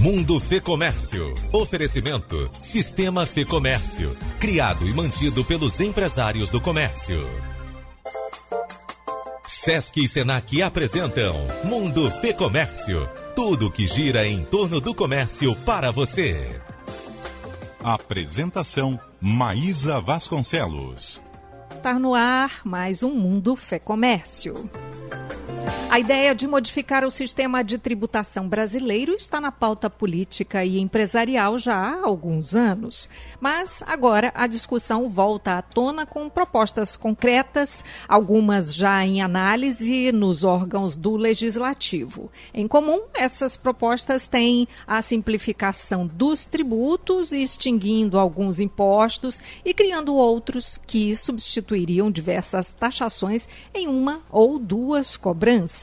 Mundo Fê Comércio. Oferecimento Sistema Fê Comércio. Criado e mantido pelos empresários do comércio. Sesc e Senac apresentam Mundo Fê Comércio. Tudo que gira em torno do comércio para você. Apresentação Maísa Vasconcelos. Está no ar mais um Mundo Fé Comércio. A ideia de modificar o sistema de tributação brasileiro está na pauta política e empresarial já há alguns anos. Mas agora a discussão volta à tona com propostas concretas, algumas já em análise nos órgãos do legislativo. Em comum, essas propostas têm a simplificação dos tributos, extinguindo alguns impostos e criando outros que substituiriam diversas taxações em uma ou duas cobranças.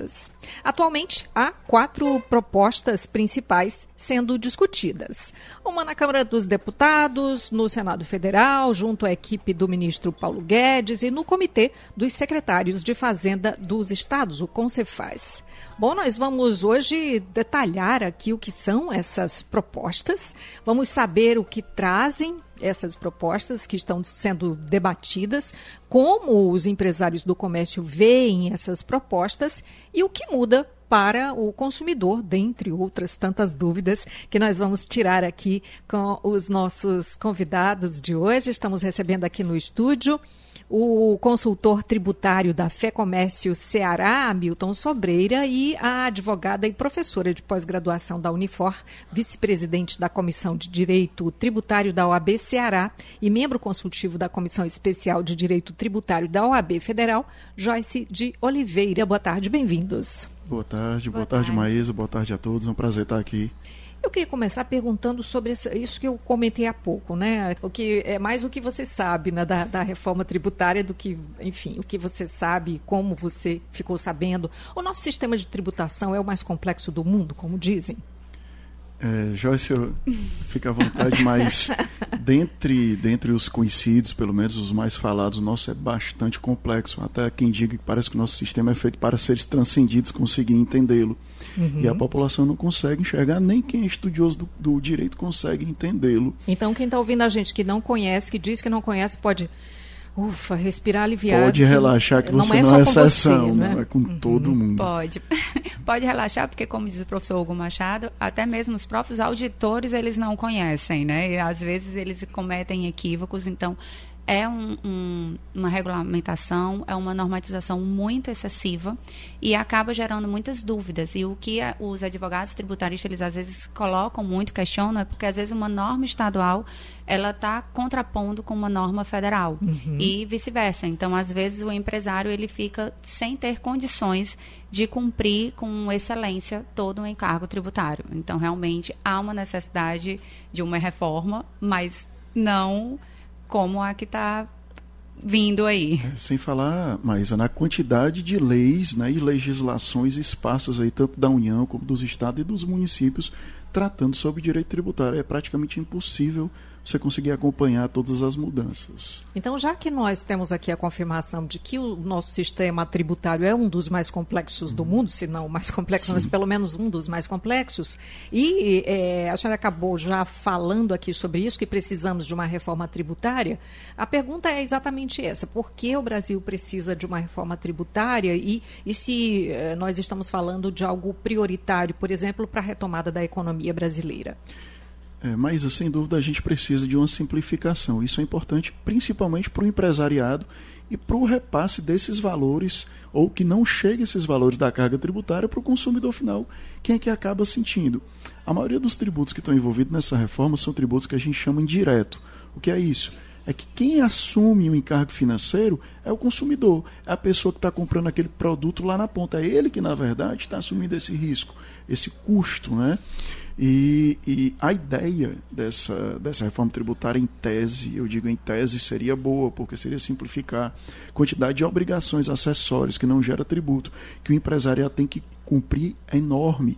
Atualmente, há quatro propostas principais sendo discutidas. Uma na Câmara dos Deputados, no Senado Federal, junto à equipe do ministro Paulo Guedes e no Comitê dos Secretários de Fazenda dos Estados, o Concefaz. Bom, nós vamos hoje detalhar aqui o que são essas propostas, vamos saber o que trazem essas propostas que estão sendo debatidas, como os empresários do comércio veem essas propostas e o que muda para o consumidor, dentre outras tantas dúvidas que nós vamos tirar aqui com os nossos convidados de hoje. Estamos recebendo aqui no estúdio o consultor tributário da Fé Comércio Ceará, Milton Sobreira, e a advogada e professora de pós-graduação da Unifor, vice-presidente da Comissão de Direito Tributário da OAB Ceará e membro consultivo da Comissão Especial de Direito Tributário da OAB Federal, Joyce de Oliveira. Boa tarde, bem-vindos. Boa tarde, boa, boa tarde, tarde, Maísa, boa tarde a todos, é um prazer estar aqui. Eu queria começar perguntando sobre isso que eu comentei há pouco, né? O que é mais o que você sabe né, da, da, reforma tributária do que, enfim, o que você sabe, como você ficou sabendo. O nosso sistema de tributação é o mais complexo do mundo, como dizem. É, Joyce, fica à vontade, mas dentre, dentre os conhecidos, pelo menos os mais falados, o nosso é bastante complexo. Até quem diga que parece que o nosso sistema é feito para seres transcendidos conseguir entendê-lo. Uhum. E a população não consegue enxergar, nem quem é estudioso do, do direito consegue entendê-lo. Então, quem está ouvindo a gente que não conhece, que diz que não conhece, pode Ufa, respirar aliviado. Pode relaxar que você não é, não é exceção, você, né? não é com uhum. todo mundo. Pode. Pode relaxar, porque como diz o professor Hugo Machado, até mesmo os próprios auditores eles não conhecem, né? E às vezes eles cometem equívocos, então é um, um, uma regulamentação, é uma normatização muito excessiva e acaba gerando muitas dúvidas. E o que os advogados tributaristas eles às vezes colocam muito, questionam, é porque às vezes uma norma estadual ela está contrapondo com uma norma federal uhum. e vice-versa. Então, às vezes o empresário ele fica sem ter condições de cumprir com excelência todo o um encargo tributário. Então, realmente há uma necessidade de uma reforma, mas não como a que está vindo aí. É, sem falar, Maísa, na quantidade de leis né, e legislações esparsas aí, tanto da União como dos estados e dos municípios, tratando sobre direito tributário. É praticamente impossível você conseguir acompanhar todas as mudanças. Então, já que nós temos aqui a confirmação de que o nosso sistema tributário é um dos mais complexos do uhum. mundo, se não o mais complexo, Sim. mas pelo menos um dos mais complexos, e é, a senhora acabou já falando aqui sobre isso, que precisamos de uma reforma tributária, a pergunta é exatamente essa: por que o Brasil precisa de uma reforma tributária e, e se é, nós estamos falando de algo prioritário, por exemplo, para a retomada da economia brasileira? É, mas, sem dúvida, a gente precisa de uma simplificação. Isso é importante principalmente para o empresariado e para o repasse desses valores, ou que não chegue esses valores da carga tributária para o consumidor final, quem é que acaba sentindo. A maioria dos tributos que estão envolvidos nessa reforma são tributos que a gente chama indireto. O que é isso? É que quem assume o encargo financeiro é o consumidor, é a pessoa que está comprando aquele produto lá na ponta. É ele que, na verdade, está assumindo esse risco, esse custo. Né? E, e, a ideia dessa, dessa reforma tributária, em tese, eu digo em tese, seria boa, porque seria simplificar a quantidade de obrigações acessórias que não gera tributo, que o empresariado tem que cumprir é enorme.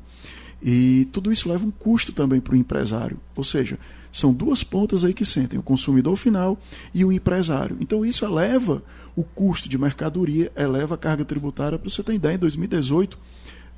E tudo isso leva um custo também para o empresário. Ou seja, são duas pontas aí que sentem, o consumidor final e o empresário. Então isso eleva o custo de mercadoria, eleva a carga tributária. Para você ter ideia, em 2018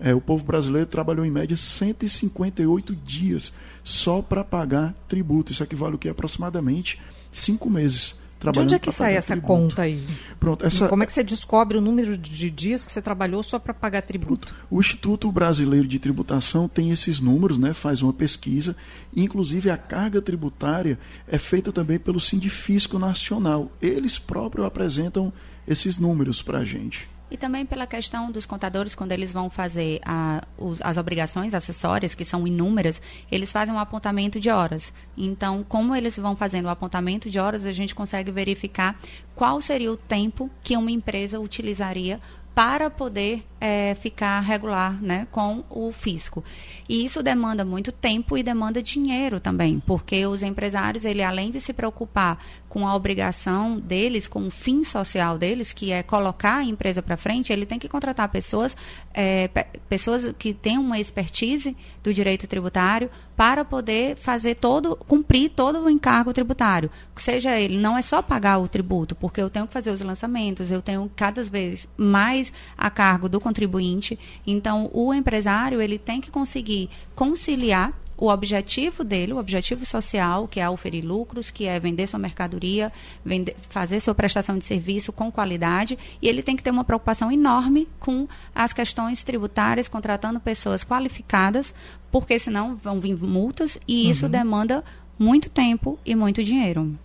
É, o povo brasileiro trabalhou em média 158 dias só para pagar tributo. Isso equivale o que? Aproximadamente cinco meses de onde é que sai essa tributo. conta aí? Pronto, essa... Como é que você descobre o número de dias que você trabalhou só para pagar tributo? O Instituto Brasileiro de Tributação tem esses números, né, faz uma pesquisa, inclusive a carga tributária é feita também pelo Sindifisco Nacional. Eles próprios apresentam esses números para a gente. E também pela questão dos contadores, quando eles vão fazer a, os, as obrigações acessórias, que são inúmeras, eles fazem um apontamento de horas. Então, como eles vão fazendo o apontamento de horas, a gente consegue verificar qual seria o tempo que uma empresa utilizaria para poder é, ficar regular né, com o fisco. E isso demanda muito tempo e demanda dinheiro também, porque os empresários, ele além de se preocupar com a obrigação deles, com o fim social deles, que é colocar a empresa para frente, ele tem que contratar pessoas, é, pessoas que tenham uma expertise do direito tributário para poder fazer todo, cumprir todo o encargo tributário. Seja ele, não é só pagar o tributo, porque eu tenho que fazer os lançamentos, eu tenho cada vez mais a cargo do contribuinte. Então, o empresário ele tem que conseguir conciliar o objetivo dele, o objetivo social, que é oferir lucros, que é vender sua mercadoria, vender, fazer sua prestação de serviço com qualidade, e ele tem que ter uma preocupação enorme com as questões tributárias, contratando pessoas qualificadas, porque senão vão vir multas e uhum. isso demanda muito tempo e muito dinheiro.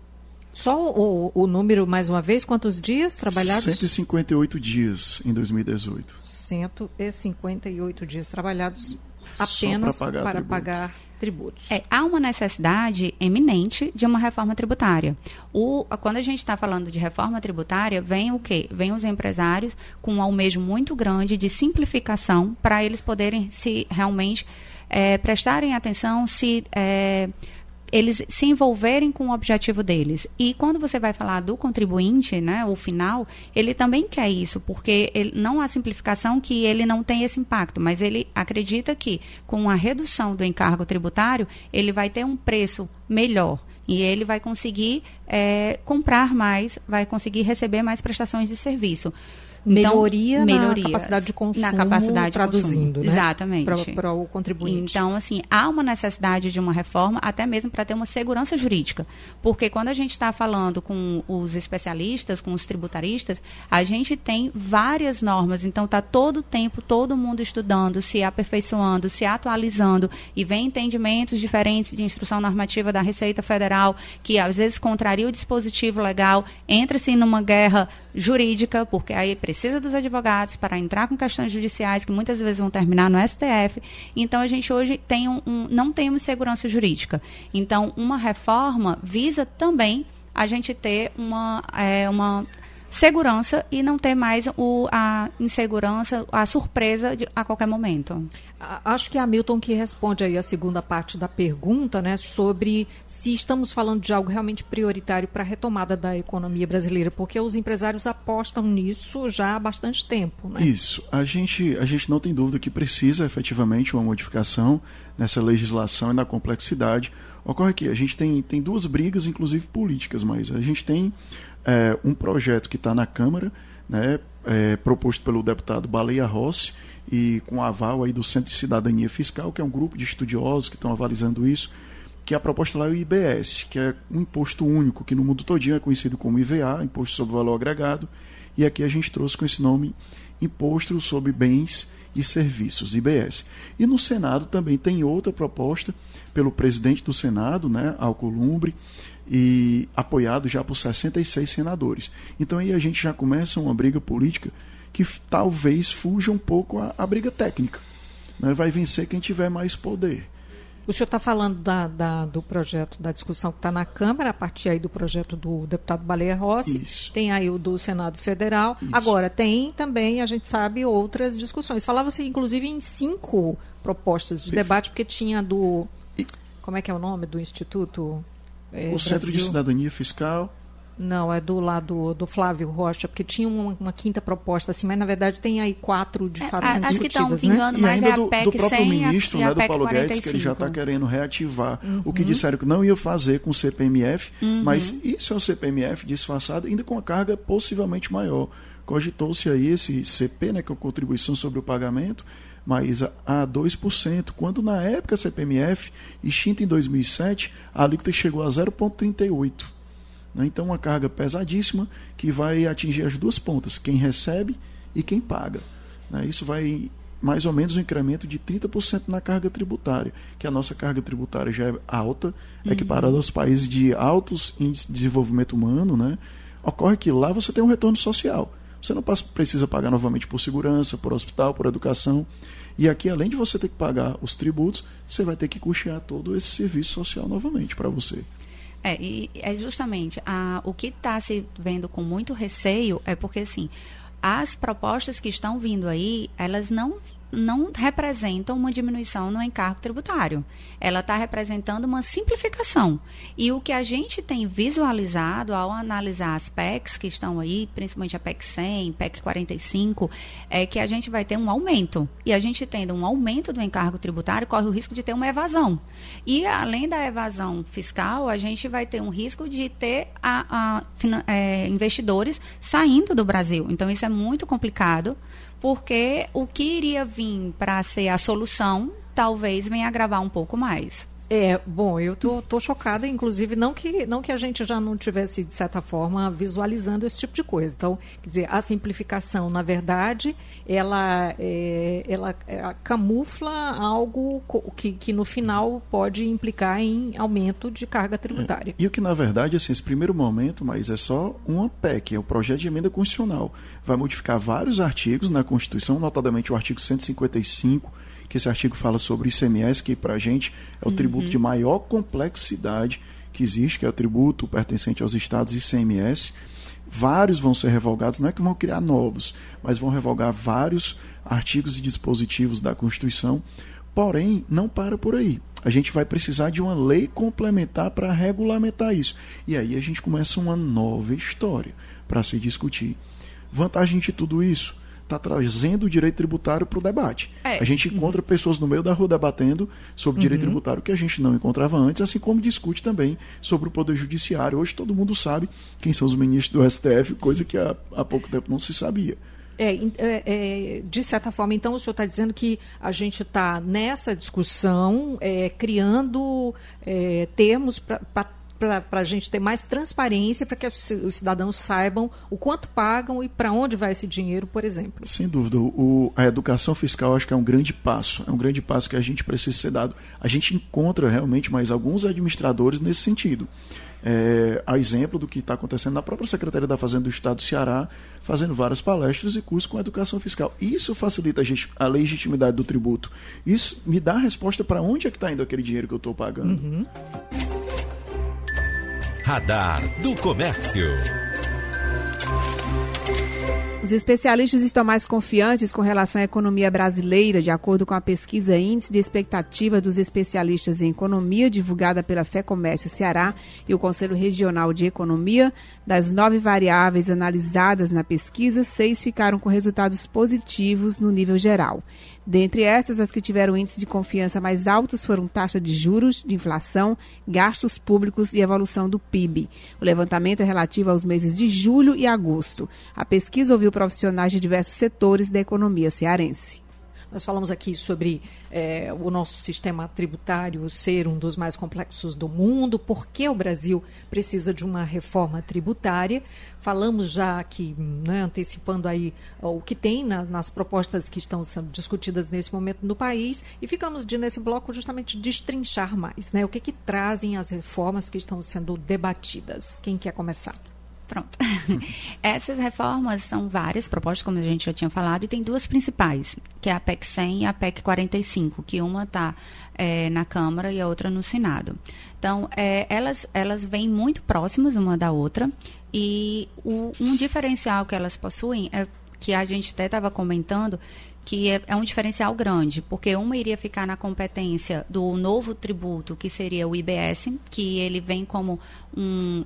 Só o, o número, mais uma vez, quantos dias trabalhados? 158 dias em 2018. 158 dias trabalhados apenas para pagar, para pagar tributos. É, há uma necessidade eminente de uma reforma tributária. O, quando a gente está falando de reforma tributária, vem o quê? Vem os empresários com um almejo muito grande de simplificação para eles poderem se realmente é, prestarem atenção, se é, eles se envolverem com o objetivo deles. E quando você vai falar do contribuinte, né, o final, ele também quer isso, porque ele, não há simplificação que ele não tem esse impacto, mas ele acredita que com a redução do encargo tributário, ele vai ter um preço melhor. E ele vai conseguir é, comprar mais, vai conseguir receber mais prestações de serviço. Então, melhoria, melhoria na capacidade de consumo, capacidade traduzindo, né? Exatamente. Para o contribuinte. Então, assim, há uma necessidade de uma reforma, até mesmo para ter uma segurança jurídica. Porque quando a gente está falando com os especialistas, com os tributaristas, a gente tem várias normas. Então, está todo o tempo, todo mundo estudando, se aperfeiçoando, se atualizando, e vem entendimentos diferentes de instrução normativa da Receita Federal, que às vezes contraria o dispositivo legal, entra-se numa guerra jurídica, porque aí precisa precisa dos advogados para entrar com questões judiciais que muitas vezes vão terminar no STF. Então a gente hoje tem um, um não temos segurança jurídica. Então uma reforma visa também a gente ter uma, é, uma segurança e não ter mais o, a insegurança, a surpresa de, a qualquer momento. Acho que é a Milton que responde aí a segunda parte da pergunta, né, sobre se estamos falando de algo realmente prioritário para a retomada da economia brasileira, porque os empresários apostam nisso já há bastante tempo. Né? Isso. A gente, a gente não tem dúvida que precisa efetivamente uma modificação nessa legislação e na complexidade. Ocorre que a gente tem, tem duas brigas, inclusive políticas, mas a gente tem é, um projeto que está na Câmara, né, é, proposto pelo deputado Baleia Rossi, e com aval aí do Centro de Cidadania Fiscal, que é um grupo de estudiosos que estão avalizando isso, que a proposta lá é o IBS, que é um imposto único, que no mundo todinho é conhecido como IVA, Imposto sobre Valor Agregado, e aqui a gente trouxe com esse nome Imposto sobre Bens e Serviços, IBS. E no Senado também tem outra proposta pelo presidente do Senado, né, Alcolumbre, e apoiado já por 66 senadores. Então aí a gente já começa uma briga política que talvez fuja um pouco a, a briga técnica. Né? Vai vencer quem tiver mais poder. O senhor está falando da, da, do projeto, da discussão que está na Câmara, a partir aí do projeto do deputado Baleia Rossi. Isso. Tem aí o do Senado Federal. Isso. Agora, tem também, a gente sabe, outras discussões. Falava-se, inclusive, em cinco propostas de debate, porque tinha do. Como é que é o nome do Instituto? É, o Centro de Cidadania Fiscal. Não, é do lado do Flávio Rocha, porque tinha uma, uma, quinta proposta, assim, mas na verdade tem aí quatro de é, fato é, sendo as discutidas, que estão pingando né? mais e ainda é do, do próprio ministro, né, do Paulo 45. Guedes, que ele já está querendo reativar uhum. o que uhum. disseram que não ia fazer com o CPMF, uhum. mas isso é o CPMF disfarçado, ainda com a carga possivelmente maior. Cogitou-se aí esse CP, né, que é a contribuição sobre o pagamento, mas a 2%, quando na época a CPMF, extinta em 2007, a alíquota chegou a 0,38%. Né? Então, uma carga pesadíssima que vai atingir as duas pontas, quem recebe e quem paga. Né? Isso vai mais ou menos um incremento de 30% na carga tributária, que a nossa carga tributária já é alta, uhum. equiparada aos países de altos índices de desenvolvimento humano, né? Ocorre que lá você tem um retorno social. Você não precisa pagar novamente por segurança, por hospital, por educação. E aqui, além de você ter que pagar os tributos, você vai ter que custear todo esse serviço social novamente para você. É, e é justamente a, o que está se vendo com muito receio é porque, assim, as propostas que estão vindo aí, elas não não representam uma diminuição no encargo tributário. Ela está representando uma simplificação. E o que a gente tem visualizado ao analisar as PECs que estão aí, principalmente a PEC 100, PEC 45, é que a gente vai ter um aumento. E a gente tendo um aumento do encargo tributário, corre o risco de ter uma evasão. E além da evasão fiscal, a gente vai ter um risco de ter a, a, é, investidores saindo do Brasil. Então, isso é muito complicado porque o que iria vir para ser a solução talvez venha agravar um pouco mais. É, bom, eu tô, tô chocada, inclusive, não que, não que a gente já não tivesse, de certa forma, visualizando esse tipo de coisa. Então, quer dizer, a simplificação, na verdade, ela, é, ela é, camufla algo que, que, no final, pode implicar em aumento de carga tributária. É, e o que, na verdade, assim, esse primeiro momento, mas é só uma PEC, é o projeto de emenda constitucional. Vai modificar vários artigos na Constituição, notadamente o artigo 155, que esse artigo fala sobre ICMS, que para a gente é o uhum. tributo de maior complexidade que existe, que é o tributo pertencente aos estados ICMS. Vários vão ser revogados, não é que vão criar novos, mas vão revogar vários artigos e dispositivos da Constituição. Porém, não para por aí. A gente vai precisar de uma lei complementar para regulamentar isso. E aí a gente começa uma nova história para se discutir. Vantagem de tudo isso está trazendo o direito tributário para o debate. É. A gente encontra pessoas no meio da rua debatendo sobre direito uhum. tributário que a gente não encontrava antes, assim como discute também sobre o Poder Judiciário. Hoje todo mundo sabe quem são os ministros do STF, coisa que há, há pouco tempo não se sabia. É, é, é, de certa forma, então, o senhor está dizendo que a gente está nessa discussão, é, criando é, termos para para a gente ter mais transparência, para que os cidadãos saibam o quanto pagam e para onde vai esse dinheiro, por exemplo. Sem dúvida. O, a educação fiscal acho que é um grande passo. É um grande passo que a gente precisa ser dado. A gente encontra realmente mais alguns administradores nesse sentido. É, a exemplo do que está acontecendo na própria Secretaria da Fazenda do Estado do Ceará, fazendo várias palestras e cursos com educação fiscal. Isso facilita a, a legitimidade do tributo. Isso me dá a resposta para onde é que está indo aquele dinheiro que eu estou pagando. Uhum. Radar do Comércio. Os especialistas estão mais confiantes com relação à economia brasileira, de acordo com a pesquisa Índice de Expectativa dos Especialistas em Economia, divulgada pela Fé Comércio Ceará e o Conselho Regional de Economia. Das nove variáveis analisadas na pesquisa, seis ficaram com resultados positivos no nível geral. Dentre essas, as que tiveram índices de confiança mais altos foram taxa de juros, de inflação, gastos públicos e evolução do PIB. O levantamento é relativo aos meses de julho e agosto. A pesquisa ouviu profissionais de diversos setores da economia cearense. Nós falamos aqui sobre é, o nosso sistema tributário ser um dos mais complexos do mundo, por que o Brasil precisa de uma reforma tributária. Falamos já aqui, né, antecipando aí o que tem na, nas propostas que estão sendo discutidas nesse momento no país, e ficamos de, nesse bloco justamente destrinchar mais, né? O que, que trazem as reformas que estão sendo debatidas. Quem quer começar? Pronto. Essas reformas são várias propostas, como a gente já tinha falado, e tem duas principais, que é a PEC 100 e a PEC 45, que uma está é, na Câmara e a outra no Senado. Então, é, elas, elas vêm muito próximas uma da outra, e o, um diferencial que elas possuem é que a gente até estava comentando, que é, é, um diferencial grande, porque uma iria ficar na competência do novo tributo, que seria o IBS, que ele vem como um,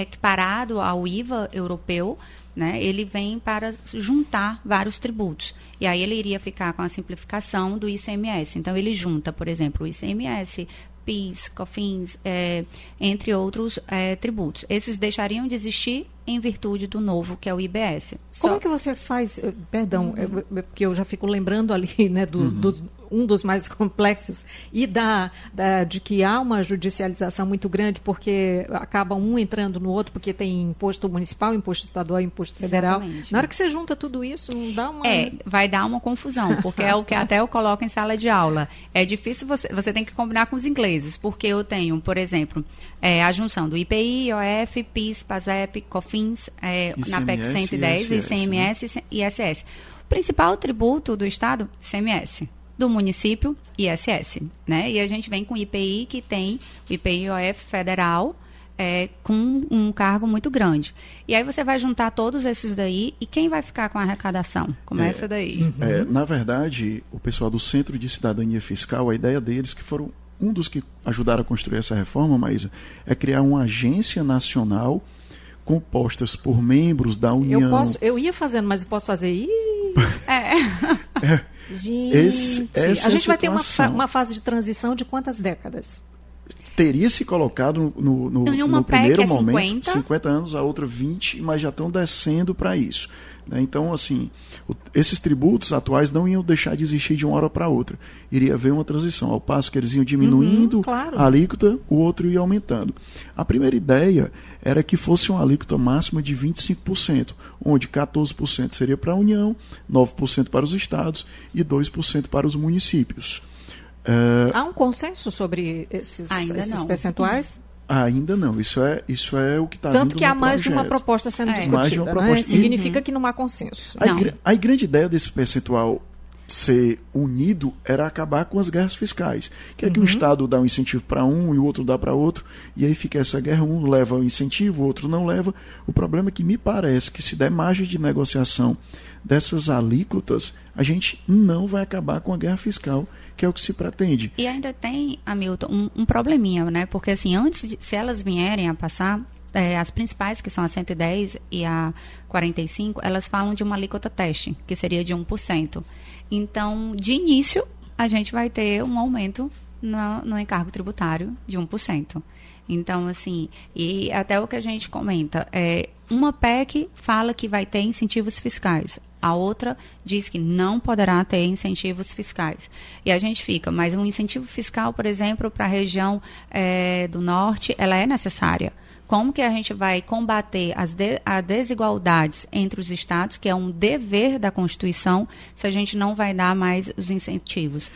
equiparado ao IVA europeu, né, ele vem para juntar vários tributos. E aí ele iria ficar com a simplificação do ICMS. Então, ele junta, por exemplo, o ICMS, PIS, COFINS, é, entre outros é, tributos. Esses deixariam de existir em virtude do novo, que é o IBS. Como Só- é que você faz? eh, Perdão, é, é porque eu já fico lembrando ali, né, do, do- um dos mais complexos e da, da- de que há uma judicialização muito grande porque acaba um entrando no outro porque tem imposto municipal, imposto estadual, imposto federal. Exatamente. Na hora que você junta tudo isso, não dá uma É, vai dar uma confusão, porque é o que até eu coloco em sala de aula. É difícil você, você tem que combinar com os ingleses, porque eu tenho, por exemplo, é, a junção do IPI, IOF, PIS, PASEP, COFINS, é, na PEC ICMS, 110, ISS, ICMS e ISS. O principal tributo do Estado, ICMS. Do município, ISS. Né? E a gente vem com o IPI, que tem o IPI IOF federal, é, com um cargo muito grande. E aí você vai juntar todos esses daí, e quem vai ficar com a arrecadação? Começa daí. É, na verdade, o pessoal do Centro de Cidadania Fiscal, a ideia deles, que foram um dos que ajudaram a construir essa reforma, Maísa, é criar uma agência nacional compostas por membros da União. Eu posso, eu ia fazendo, mas eu posso fazer. Ih, Gente, Esse- essa a é a gente vai ter uma, fa- uma fase de transição de quantas décadas? Teria se colocado no, no, no, no PEC primeiro é momento 50. 50 anos, a outra 20, mas já estão descendo para isso. Né? Então, assim, o- esses tributos atuais não iam deixar de existir de uma hora para outra. Iria haver uma transição, ao passo que eles iam diminuindo Uhum, claro. a alíquota, o outro ia aumentando. A primeira ideia era que fosse uma alíquota máxima de 25%, onde 14% seria para a União, 9% para os estados e 2% para os municípios. É, Há um consenso sobre esses, Ainda esses não. percentuais? Ainda não, isso é, isso é o que está Tanto que há mais de uma proposta sendo É. discutida. Mais de uma né? proposta. Significa que não há consenso. A, Não. a grande ideia desse percentual ser unido era acabar com as guerras fiscais. Que é que um Estado dá um incentivo para um e o outro dá para outro, e aí fica essa guerra, um leva o incentivo, o outro não leva. O problema é que me parece que se der margem de negociação dessas alíquotas, a gente não vai acabar com a guerra fiscal, que é o que se pretende. E ainda tem, Hamilton, um, um probleminha, né? Porque assim, antes de, se elas vierem a passar, é, as principais, que são a 110 e a 45, elas falam de uma alíquota teste, que seria de 1%. Então, de início, a gente vai ter um aumento no, no encargo tributário de 1%. Então, assim, e até o que a gente comenta, é, uma PEC fala que vai ter incentivos fiscais. A outra diz que não poderá ter incentivos fiscais. E a gente fica, mas um incentivo fiscal, por exemplo, para a região eh, do norte, ela é necessária. Como que a gente vai combater as de, as desigualdades entre os estados, que é um dever da Constituição, se a gente não vai dar mais os incentivos?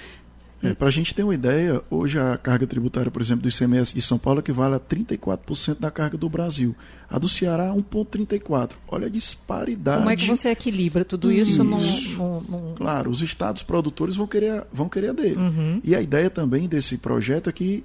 Para a gente ter uma ideia, hoje a carga tributária, por exemplo, do ICMS de São Paulo equivale a 34% da carga do Brasil. A do Ceará, 1,34%. Olha a disparidade. Como é que você equilibra tudo isso, Isso. num- num, Claro, os estados produtores vão querer, vão querer a dele. Uhum. E a ideia também desse projeto é que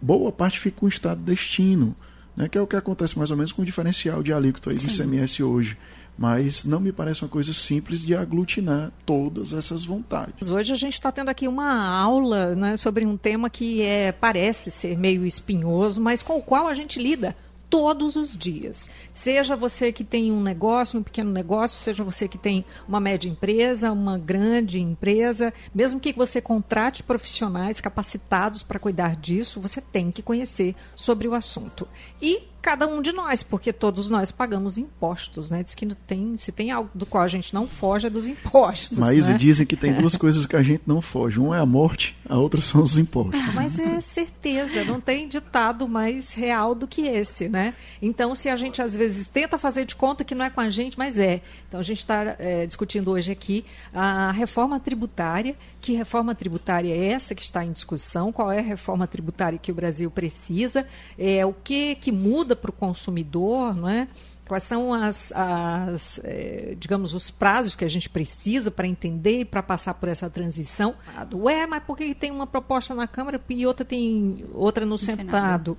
boa parte fique com o estado destino, né, que é o que acontece mais ou menos com o diferencial de alíquota aí do ICMS hoje. Mas não me parece uma coisa simples de aglutinar todas essas vontades. Hoje a gente está tendo aqui uma aula né, sobre um tema que é, parece ser meio espinhoso, mas com o qual a gente lida todos os dias. Seja você que tem um negócio, um pequeno negócio, seja você que tem uma média empresa, uma grande empresa, mesmo que você contrate profissionais capacitados para cuidar disso, você tem que conhecer sobre o assunto. E cada um de nós, porque todos nós pagamos impostos, né? Diz que não tem, se tem algo do qual a gente não foge é dos impostos. Mas né? dizem que tem duas coisas que a gente não foge. Uma é a morte, a outra são os impostos. Mas é certeza, não tem ditado mais real do que esse, né? Então, se a gente às vezes tenta fazer de conta que não é com a gente, mas é. Então, a gente está discutindo hoje aqui a reforma tributária. Que reforma tributária é essa que está em discussão? Qual é a reforma tributária que o Brasil precisa? É, o que, que muda para o consumidor, não é? Quais são as, as eh, digamos, os prazos que a gente precisa para entender e para passar por essa transição? Ué, mas por que tem uma proposta na Câmara e outra tem outra no, Senado. Senado?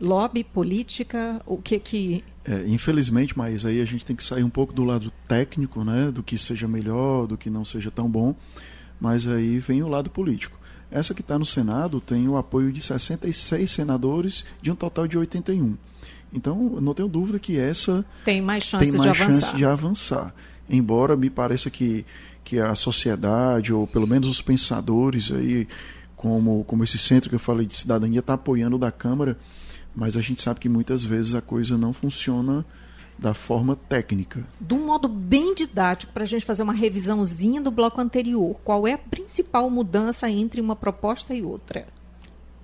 Lobby, política, o que que... É, infelizmente, mas aí a gente tem que sair um pouco do lado técnico, né, do que seja melhor, do que não seja tão bom, mas aí vem o lado político. Essa que está no Senado tem o apoio de 66 senadores de um total de 81. Então, não tenho dúvida que essa Tem mais chance tem mais de avançar. chance de avançar. Embora me pareça que, que a sociedade, ou pelo menos os pensadores aí, como, como esse centro que eu falei de cidadania, está apoiando da Câmara, mas a gente sabe que muitas vezes a coisa não funciona da forma técnica. De um modo bem didático, para a gente fazer uma revisãozinha do bloco anterior, qual é a principal mudança entre uma proposta e outra?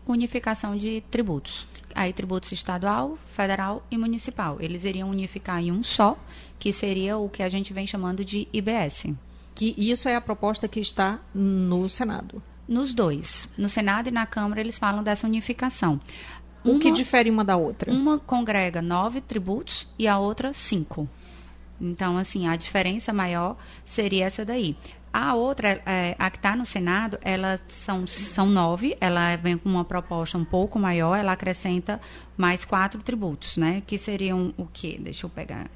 Unificação de tributos. Aí, tributos estadual, federal e municipal. Eles iriam unificar em um só, que seria o que a gente vem chamando de IBS. Que isso é a proposta que está no Senado. Nos dois. No Senado e na Câmara, eles falam dessa unificação. O Uma- que difere uma da outra? Uma congrega nove tributos e a outra cinco. Então, assim, a diferença maior seria essa daí. A outra, é, a que está no Senado, elas são, são nove, ela vem com uma proposta um pouco maior, ela acrescenta mais quatro tributos, né? Que seriam o quê? Deixa eu pegar.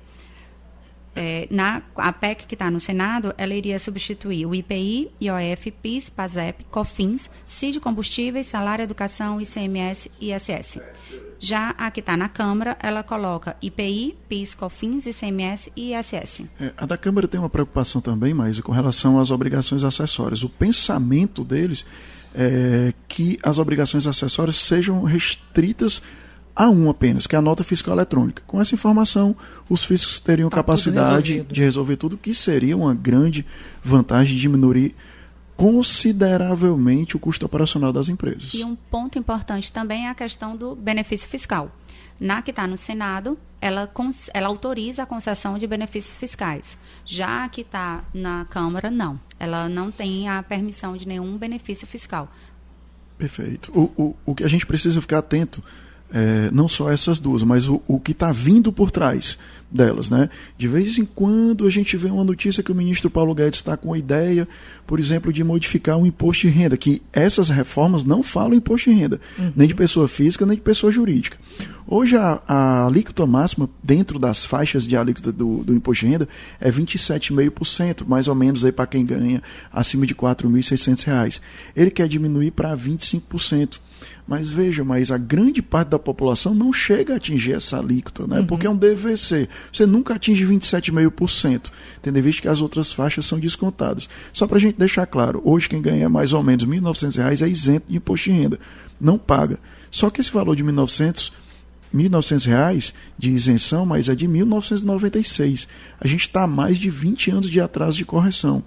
É, na, a PEC que está no Senado, ela iria substituir o IPI, IOF, PIS, PASEP, COFINS, CID Combustíveis, Salário Educação, ICMS e ISS. Já a que está na Câmara, ela coloca IPI, PIS, COFINS, ICMS e ISS. É, a da Câmara tem uma preocupação também, mas com relação às obrigações acessórias. O pensamento deles é que as obrigações acessórias sejam restritas a um apenas, que é a nota fiscal eletrônica. Com essa informação, os fiscos teriam Tá capacidade de resolver tudo, que seria uma grande vantagem de diminuir consideravelmente o custo operacional das empresas. E um ponto importante também é a questão do benefício fiscal. Na que está no Senado, ela, ela autoriza a concessão de benefícios fiscais. Já a que está na Câmara, não. Ela não tem a permissão de nenhum benefício fiscal. Perfeito. O, o, o que a gente precisa ficar atento, é, não só essas duas, mas o, o que está vindo por trás delas. Né? De vez em quando a gente vê uma notícia que o ministro Paulo Guedes está com a ideia, por exemplo, de modificar o imposto de renda, que essas reformas não falam imposto de renda, nem de pessoa física, nem de pessoa jurídica. Hoje a, a alíquota máxima dentro das faixas de alíquota do, do imposto de renda é 27,5%, mais ou menos para quem ganha acima de 4.600 reais. Ele quer diminuir para 25%. Mas veja, mas a grande parte da população não chega a atingir essa alíquota, né? Porque é um DVC. Você nunca atinge 27,5%, tendo em vista que as outras faixas são descontadas. Só para a gente deixar claro, hoje quem ganha mais ou menos 1.900 reais é isento de imposto de renda, não paga. Só que esse valor de R$ 1.900 1.900 reais de isenção, mas é de 1996. A gente está há mais de 20 anos de atraso de correção.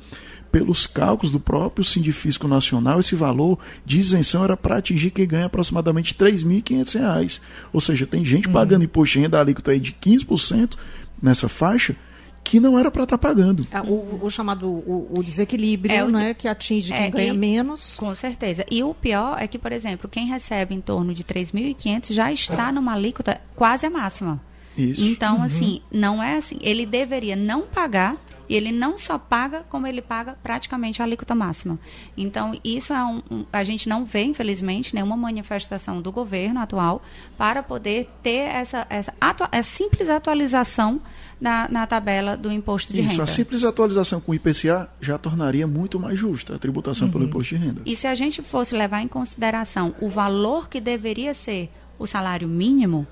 Pelos cálculos do próprio Sindifisco Nacional, esse valor de isenção era para atingir quem ganha aproximadamente 3.500 reais. Ou seja, tem gente pagando imposto de renda alíquota aí de 15% nessa faixa que não era para estar pagando. Ah, O, o chamado o, o desequilíbrio, É, o né, que atinge quem é, ganha e- menos. Com certeza. E o pior é que, por exemplo, quem recebe em torno de 3.500 já está numa alíquota quase a máxima. Isso. Então, assim, não é assim. Ele deveria não pagar e ele não só paga, como ele paga praticamente a alíquota máxima. Então, isso é um, um- a gente não vê, infelizmente, nenhuma manifestação do governo atual para poder ter essa, essa, atua- essa simples atualização na, na tabela do imposto de Isso, renda. a simples atualização com o IPCA já tornaria muito mais justa a tributação pelo imposto de renda. E se a gente fosse levar em consideração o valor que deveria ser o salário mínimo,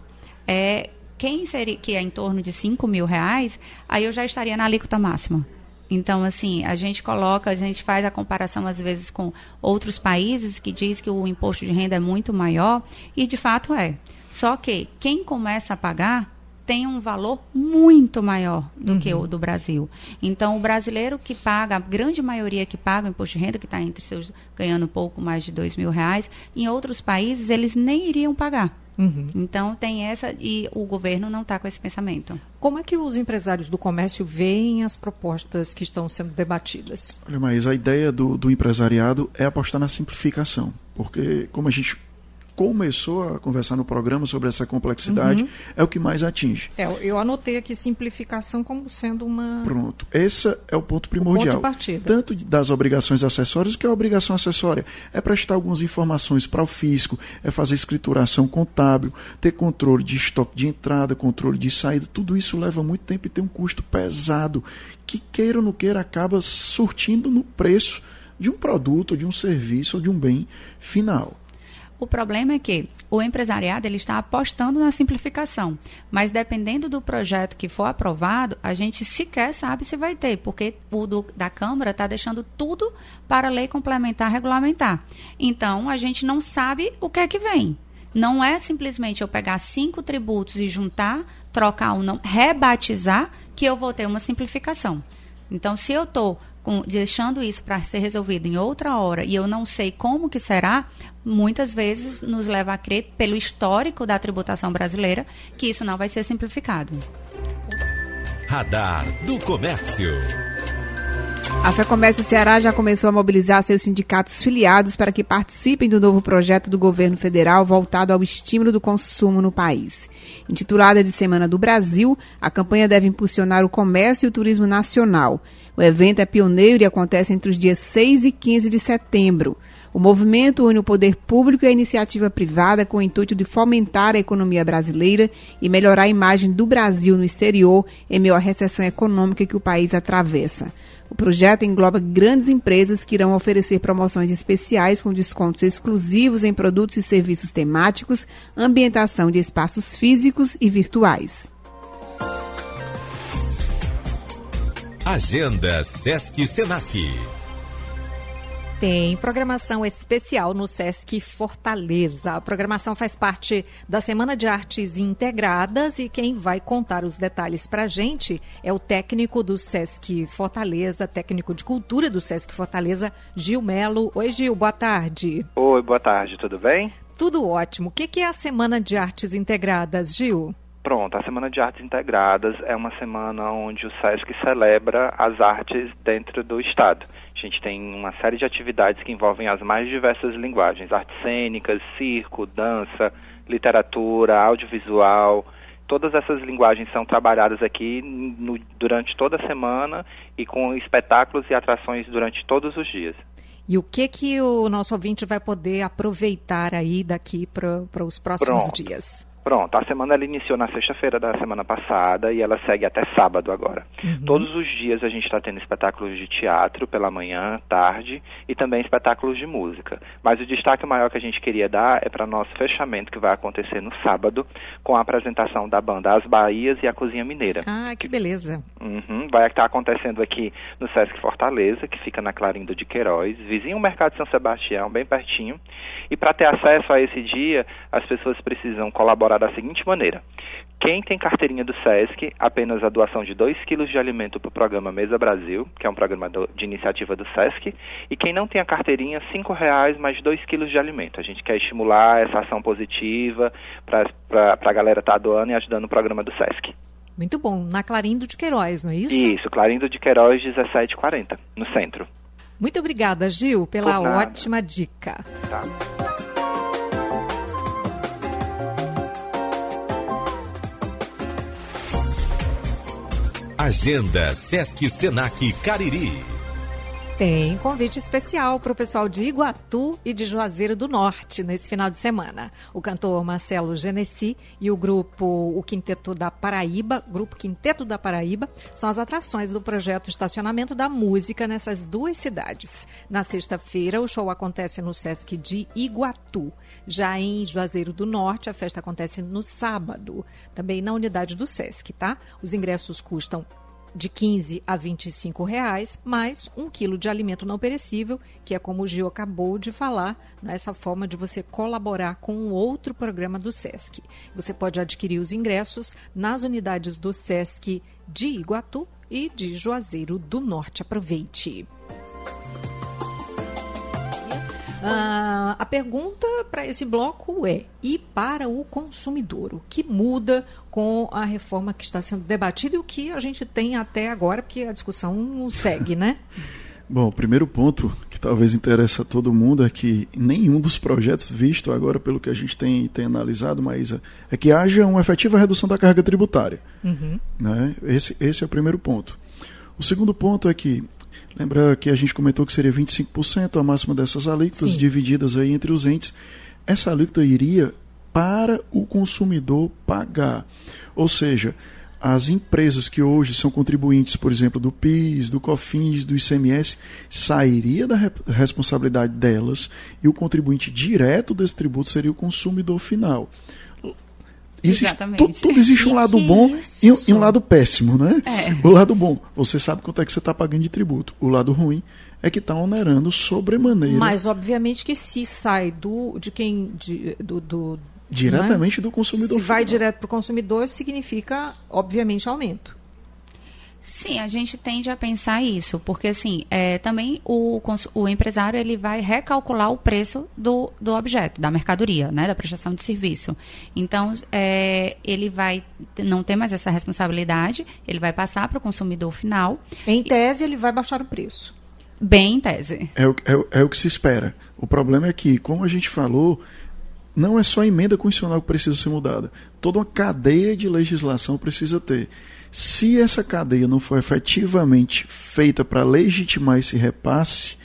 é, quem seria, que é em torno de 5 mil reais, aí eu já estaria na alíquota máxima. Então, assim, a gente coloca, a gente faz a comparação às vezes com outros países que diz que o imposto de renda é muito maior, e de fato é. Só que quem começa a pagar tem um valor muito maior do que o do Brasil. Então, o brasileiro que paga, a grande maioria que paga o imposto de renda, que está entre seus ganhando pouco mais de dois mil reais, em outros países eles nem iriam pagar. Então, tem essa, e o governo não está com esse pensamento. Como é que os empresários do comércio veem as propostas que estão sendo debatidas? Olha, mas a ideia do, do empresariado é apostar na simplificação, porque como a gente começou a conversar no programa sobre essa complexidade, é o que mais atinge. É, eu anotei aqui simplificação como sendo uma. Pronto, esse é o ponto primordial. de partida. Tanto das obrigações acessórias, o que é a obrigação acessória? É prestar algumas informações para o fisco, é fazer escrituração contábil, ter controle de estoque de entrada, controle de saída, tudo isso leva muito tempo e tem um custo pesado, que queira ou não queira acaba surtindo no preço de um produto, de um serviço ou de um bem final. O problema é que o empresariado ele está apostando na simplificação, mas dependendo do projeto que for aprovado, a gente sequer sabe se vai ter, porque o do- da Câmara está deixando tudo para lei complementar regulamentar. Então, a gente não sabe o que é que vem. não é simplesmente eu pegar cinco tributos e juntar, trocar um não, rebatizar, que eu vou ter uma simplificação. Então, se eu estou deixando isso para ser resolvido em outra hora e eu não sei como que será, muitas vezes nos leva a crer, pelo histórico da tributação brasileira, que isso não vai ser simplificado. Radar do Comércio. A FEComércio Ceará já começou a mobilizar seus sindicatos filiados para que participem do novo projeto do governo federal voltado ao estímulo do consumo no país. Intitulada de Semana do Brasil, a campanha deve impulsionar o comércio e o turismo nacional. O evento é pioneiro e acontece entre os dias 6 e 15 de setembro. O movimento une o poder público e a iniciativa privada com o intuito de fomentar a economia brasileira e melhorar a imagem do Brasil no exterior em meio à recessão econômica que o país atravessa. O projeto engloba grandes empresas que irão oferecer promoções especiais com descontos exclusivos em produtos e serviços temáticos, ambientação de espaços físicos e virtuais. Agenda Sesc Senac. Tem programação especial no Sesc Fortaleza. A programação faz parte da Semana de Artes Integradas e quem vai contar os detalhes para a gente é o técnico do Sesc Fortaleza, técnico de cultura do Sesc Fortaleza, Gil Melo. Oi, Gil, boa tarde. Oi, boa tarde, tudo bem? Tudo ótimo. O que é a Semana de Artes Integradas, Gil? Pronto, a Semana de Artes Integradas é uma semana onde o SESC celebra as artes dentro do Estado. A gente tem uma série de atividades que envolvem as mais diversas linguagens: artes cênicas, circo, dança, literatura, audiovisual. Todas essas linguagens são trabalhadas aqui no, durante toda a semana e com espetáculos e atrações durante todos os dias. E o que que o nosso ouvinte vai poder aproveitar aí daqui para os próximos Pronto. dias? Pronto, a semana ela iniciou na sexta-feira da semana passada e ela segue até sábado agora. Uhum. Todos os dias a gente está tendo espetáculos de teatro pela manhã, tarde e também espetáculos de música. Mas o destaque maior que a gente queria dar é para nosso fechamento que vai acontecer no sábado com a apresentação da banda As Bahias e a Cozinha Mineira. Ah, que beleza. Uhum, vai estar acontecendo aqui no Sesc Fortaleza, que fica na Clarindo de Queiroz, vizinho ao Mercado de São Sebastião, bem pertinho. E para ter acesso a esse dia, as pessoas precisam colaborar da seguinte maneira. Quem tem carteirinha do SESC, apenas a doação de 2 quilos de alimento para o programa Mesa Brasil, que é um programa do, de iniciativa do SESC, e quem não tem a carteirinha, R$ reais mais 2 quilos de alimento. A gente quer estimular essa ação positiva para a galera estar tá doando e ajudando o programa do SESC. Muito bom. Na Clarindo de Queiroz, não é isso? Isso, Clarindo de Queiroz, 1740, no centro. Muito obrigada, Gil, pela ótima dica. Tá. Agenda Sesc Senac Cariri. Tem convite especial para o pessoal de Iguatu e de Juazeiro do Norte nesse final de semana. O cantor Marcelo Genesi e o grupo O Quinteto da Paraíba, Grupo Quinteto da Paraíba, são as atrações do projeto Estacionamento da Música nessas duas cidades. Na sexta-feira, o show acontece no Sesc de Iguatu. Já em Juazeiro do Norte, a festa acontece no sábado, também na unidade do Sesc, tá? Os ingressos custam de 15 a 25 reais, mais um quilo de alimento não perecível, que é como o Gil acabou de falar, nessa forma de você colaborar com outro programa do SESC. Você pode adquirir os ingressos nas unidades do SESC de Iguatu e de Juazeiro do Norte. Aproveite! Ah, a pergunta para esse bloco é: e para o consumidor? O que muda com a reforma que está sendo debatida e o que a gente tem até agora, porque a discussão segue, né? Bom, o primeiro ponto que talvez interessa a todo mundo é que nenhum dos projetos visto agora, pelo que a gente tem, tem analisado, Maísa, é que haja uma efetiva redução da carga tributária. Uhum. Né? Esse, esse é o primeiro ponto. O segundo ponto é que Lembra que a gente comentou que seria 25% a máxima dessas alíquotas Sim. divididas aí entre os entes. Essa alíquota iria para o consumidor pagar. Ou seja, as empresas que hoje são contribuintes, por exemplo, do PIS, do COFINS, do ICMS, sairia da re responsabilidade delas e o contribuinte direto desse tributo seria o consumidor final. Existe, Exatamente. tu- tudo existe um lado bom e, um- e um lado péssimo, né? É. O lado bom, você sabe quanto é que você está pagando de tributo. O lado ruim é que está onerando sobremaneira. Mas, obviamente, que se sai do, de quem. de- do, do- Diretamente do consumidor. Se vai direto para o consumidor, significa, obviamente, aumento. Sim, a gente tende a pensar isso, porque assim, é, também o, o empresário ele vai recalcular o preço do, do objeto, da mercadoria, né, da prestação de serviço. Então, é, ele vai não ter mais essa responsabilidade, ele vai passar para o consumidor final. Em tese, ele vai baixar o preço. Bem em tese. É o, é, é o que se espera. O problema é que, como a gente falou, não é só a emenda constitucional que precisa ser mudada. Toda uma cadeia de legislação precisa ter. Se essa cadeia não for efetivamente feita para legitimar esse repasse,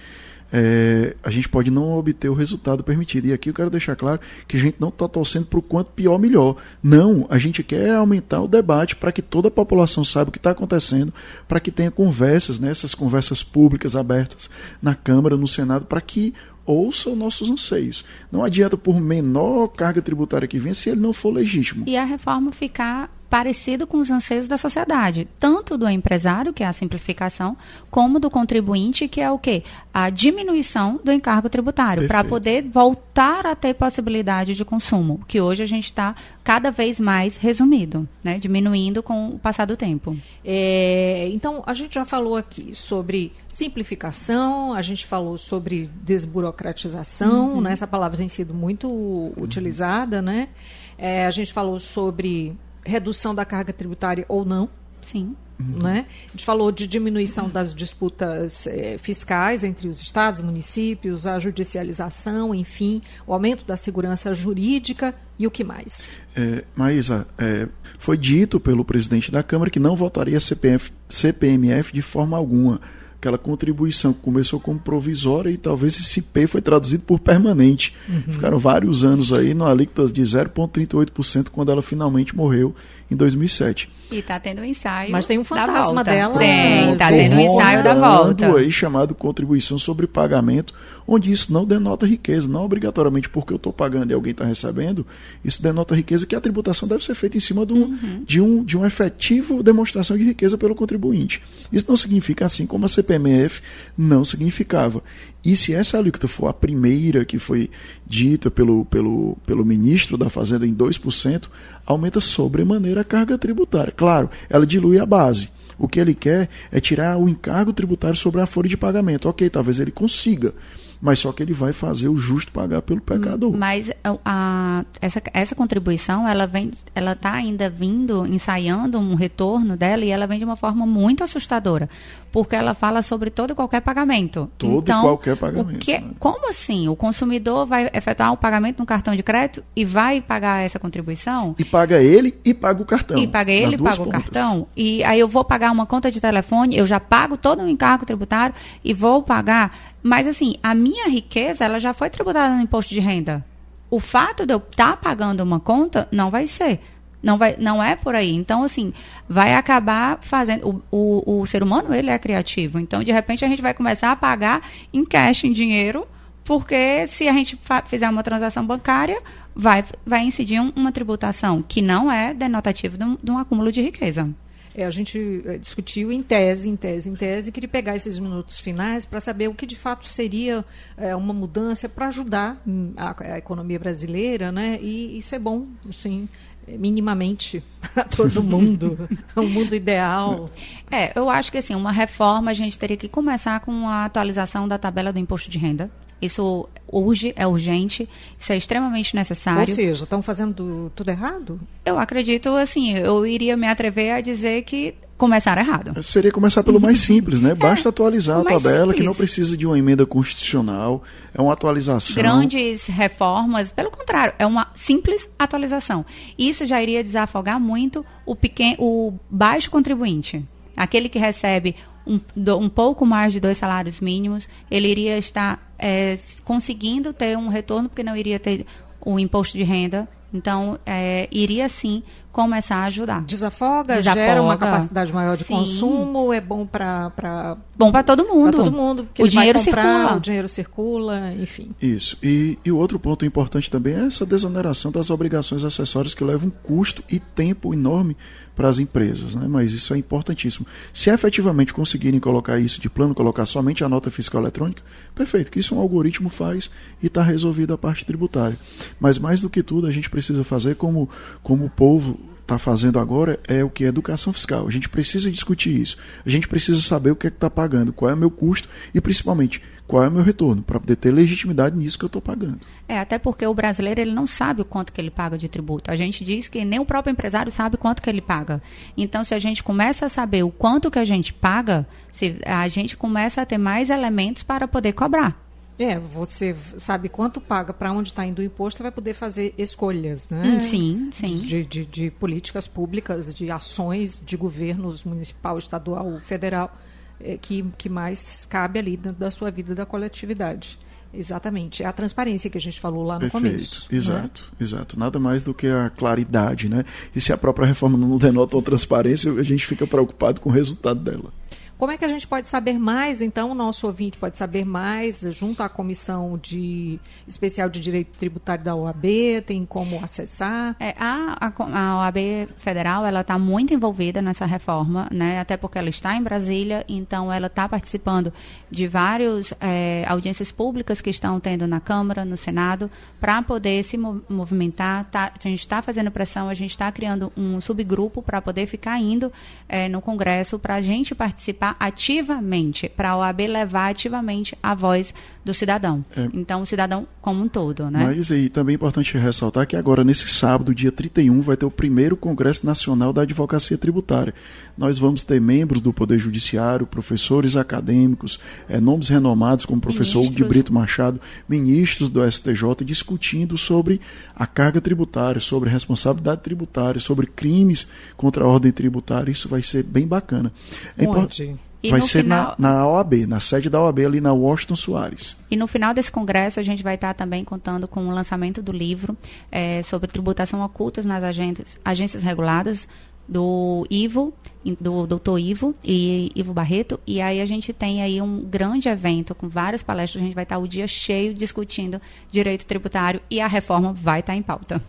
é, a gente pode não obter o resultado permitido. E aqui eu quero deixar claro que a gente não está torcendo para o quanto pior, melhor. Não, a gente quer aumentar o debate para que toda a população saiba o que está acontecendo, para que tenha conversas, né, essas conversas públicas abertas na Câmara, no Senado, para que ouça os nossos anseios. Não adianta, por menor carga tributária que venha, se ele não for legítimo. E a reforma ficar parecido com os anseios da sociedade, tanto do empresário, que é a simplificação, como do contribuinte, que é o quê? A diminuição do encargo tributário, para poder voltar a ter possibilidade de consumo, que hoje a gente está cada vez mais resumido, né? diminuindo com o passar do tempo. É, então, a gente já falou aqui sobre simplificação, a gente falou sobre desburocratização, uhum. né? essa palavra tem sido muito uhum. utilizada, né? É, a gente falou sobre redução da carga tributária ou não. Sim. Uhum. Né? A gente falou de diminuição das disputas eh, fiscais entre os estados, municípios, a judicialização, enfim, o aumento da segurança jurídica e o que mais? É, Maísa, é, foi dito pelo presidente da Câmara que não votaria CPF, CPMF de forma alguma aquela contribuição que começou como provisória e talvez esse P foi traduzido por permanente. Uhum. Ficaram vários anos aí no alíquota de 0,38% quando ela finalmente morreu em 2007. E está tendo um ensaio. Mas tem um fantasma dela. Tem, está tendo um ensaio da volta. aí chamado contribuição sobre pagamento, onde isso não denota riqueza, não obrigatoriamente porque eu estou pagando e alguém está recebendo, isso denota riqueza que a tributação deve ser feita em cima de um, uhum. de um, de um efetivo demonstração de riqueza pelo contribuinte. Isso não significa assim como a CPMF não significava. E se essa alíquota for a primeira que foi dita pelo, pelo, pelo ministro da Fazenda em 2%, aumenta sobremaneira a carga tributária. Claro, ela dilui a base. O que ele quer é tirar o encargo tributário sobre a folha de pagamento. Ok, talvez ele consiga mas só que ele vai fazer o justo pagar pelo pecador. Mas a, essa, essa contribuição, ela vem, ela está ainda vindo, ensaiando um retorno dela e ela vem de uma forma muito assustadora, porque ela fala sobre todo e qualquer pagamento. Todo então, e qualquer pagamento. Que, né? Como assim? O consumidor vai efetuar o um pagamento no cartão de crédito e vai pagar essa contribuição? E paga ele e paga o cartão. E paga ele e paga pontas. o cartão. E aí eu vou pagar uma conta de telefone, eu já pago todo o encargo tributário e vou pagar mas assim, a minha riqueza, ela já foi tributada no imposto de renda. O fato de eu estar tá pagando uma conta não vai ser. Não, vai, não é por aí. Então, assim, vai acabar fazendo. O, o, o ser humano, ele é criativo. Então, de repente, a gente vai começar a pagar em cash, em dinheiro, porque se a gente fizer uma transação bancária, vai, vai incidir um, uma tributação que não é denotativa de um, de um acúmulo de riqueza. É, a gente é, discutiu em tese, em tese, em tese, queria pegar esses minutos finais para saber o que de fato seria é, uma mudança para ajudar hum, a, a, economia brasileira, né? E, e ser bom, sim, minimamente para todo mundo, um mundo ideal. É, eu acho que assim, uma reforma a gente teria que começar com a atualização da tabela do imposto de renda. Isso urge, é urgente, isso é extremamente necessário. Ou seja, estão fazendo tudo errado? Eu acredito, assim, eu iria me atrever a dizer que começaram errado. Seria começar pelo mais simples, né? É, Basta é, atualizar a tabela, simples. que não precisa de uma emenda constitucional, é uma atualização. Grandes reformas, pelo contrário, é uma simples atualização. Isso já iria desafogar muito o, pequeno, o baixo contribuinte. Aquele que recebe um, um pouco mais de dois salários mínimos, ele iria estar é, conseguindo ter um retorno, porque não iria ter o imposto de renda. Então, é, iria sim começar a ajudar. Desafoga, Desafoga. gera uma capacidade maior de sim. consumo, é bom para bom para todo mundo. Todo mundo, porque o dinheiro comprar, circula, o dinheiro circula, enfim. Isso. E, e o outro ponto importante também é essa desoneração das obrigações acessórias que levam um custo e tempo enorme para as empresas, né? mas isso é importantíssimo. Se efetivamente conseguirem colocar isso de plano, colocar somente a nota fiscal eletrônica, perfeito, que isso um algoritmo faz e está resolvida a parte tributária. Mas mais do que tudo, a gente precisa fazer como, como o povo está fazendo agora é o que? Educação fiscal. A gente precisa discutir isso. A gente precisa saber o que é que está pagando, qual é o meu custo e, principalmente, qual é o meu retorno, para poder ter legitimidade nisso que eu estou pagando. É, até porque o brasileiro ele não sabe o quanto que ele paga de tributo. A gente diz que nem o próprio empresário sabe quanto que ele paga. Então, se a gente começa a saber o quanto que a gente paga, se, a gente começa a ter mais elementos para poder cobrar. É, você sabe quanto paga, para onde está indo o imposto, vai poder fazer escolhas, né? Hum, sim, sim. De, de, de, políticas públicas, de ações de governos municipal, estadual, federal, é, que, que mais cabe ali dentro da sua vida da coletividade. Exatamente. É a transparência que a gente falou lá no Perfeito. começo. Né? Exato, né? exato. Nada mais do que a claridade, né? E se a própria reforma não denota uma transparência, a gente fica preocupado com o resultado dela. Como é que a gente pode saber mais, então, o nosso ouvinte pode saber mais junto à Comissão de Especial de Direito Tributário da OAB? Tem como acessar? É, a, a, a OAB Federal ela está muito envolvida nessa reforma, né? até porque ela está em Brasília, então ela está participando de várias é, audiências públicas que estão tendo na Câmara, no Senado, para poder se movimentar. Tá, a gente está fazendo pressão, a gente está criando um subgrupo para poder ficar indo é, no Congresso para a gente participar participar ativamente, para a OAB levar ativamente a voz do cidadão. É. Então, o cidadão como um todo, né? Mas aí também é importante ressaltar que agora, nesse sábado, dia 31, vai ter o primeiro Congresso Nacional da Advocacia Tributária. Nós vamos ter membros do Poder Judiciário, professores acadêmicos, é, nomes renomados como o professor Hugo de Brito Machado, ministros do STJ, discutindo sobre a carga tributária, sobre responsabilidade tributária, sobre crimes contra a ordem tributária. Isso vai ser bem bacana. É Onde? E vai ser final... na, na OAB, na sede da OAB ali na Washington Soares. E no final desse congresso a gente vai estar também contando com o lançamento do livro é, sobre tributação ocultas nas agências, agências reguladas do Ivo, do doutor Ivo e Ivo Barreto. E aí a gente tem aí um grande evento com várias palestras. A gente vai estar o dia cheio discutindo direito tributário e a reforma vai estar em pauta.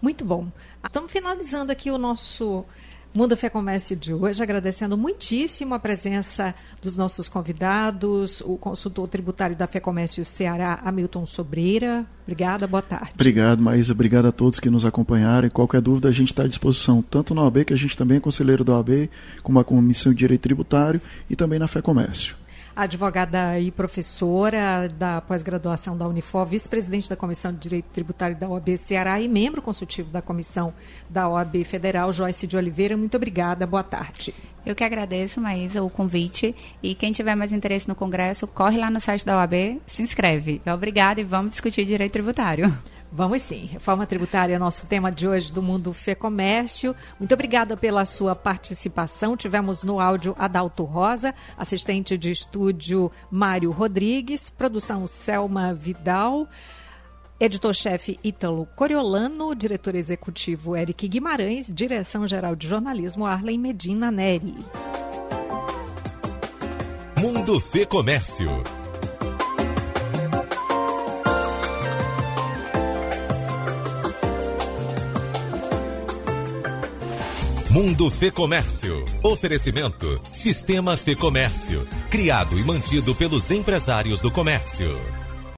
Muito bom. Estamos finalizando aqui o nosso Mundo Fé Comércio de hoje, agradecendo muitíssimo a presença dos nossos convidados, o consultor tributário da Fé Comércio Ceará, Hamilton Sobreira. Obrigada, boa tarde. Obrigado, Maísa. Obrigado a todos que nos acompanharam. Qualquer dúvida, a gente está à disposição, tanto na OAB, que a gente também é conselheiro da OAB, como a Comissão de Direito Tributário e também na Fé Comércio advogada e professora da pós-graduação da Unifor, vice-presidente da Comissão de Direito Tributário da OAB Ceará e membro consultivo da Comissão da OAB Federal, Joyce de Oliveira. Muito obrigada, boa tarde. Eu que agradeço, Maísa, o convite. E quem tiver mais interesse no Congresso, corre lá no site da OAB, se inscreve. Obrigada e vamos discutir direito tributário. Vamos sim. Reforma tributária é nosso tema de hoje do Mundo Fê Comércio. Muito obrigada pela sua participação. Tivemos no áudio Adalto Rosa, assistente de estúdio Mário Rodrigues, produção Selma Vidal. Editor-chefe Ítalo Coriolano, diretor executivo Eric Guimarães, direção-geral de jornalismo Arlen Medina Neri. Mundo Fê Comércio. Mundo Fê Comércio. Oferecimento Sistema Fê Comércio. Criado e mantido pelos empresários do comércio.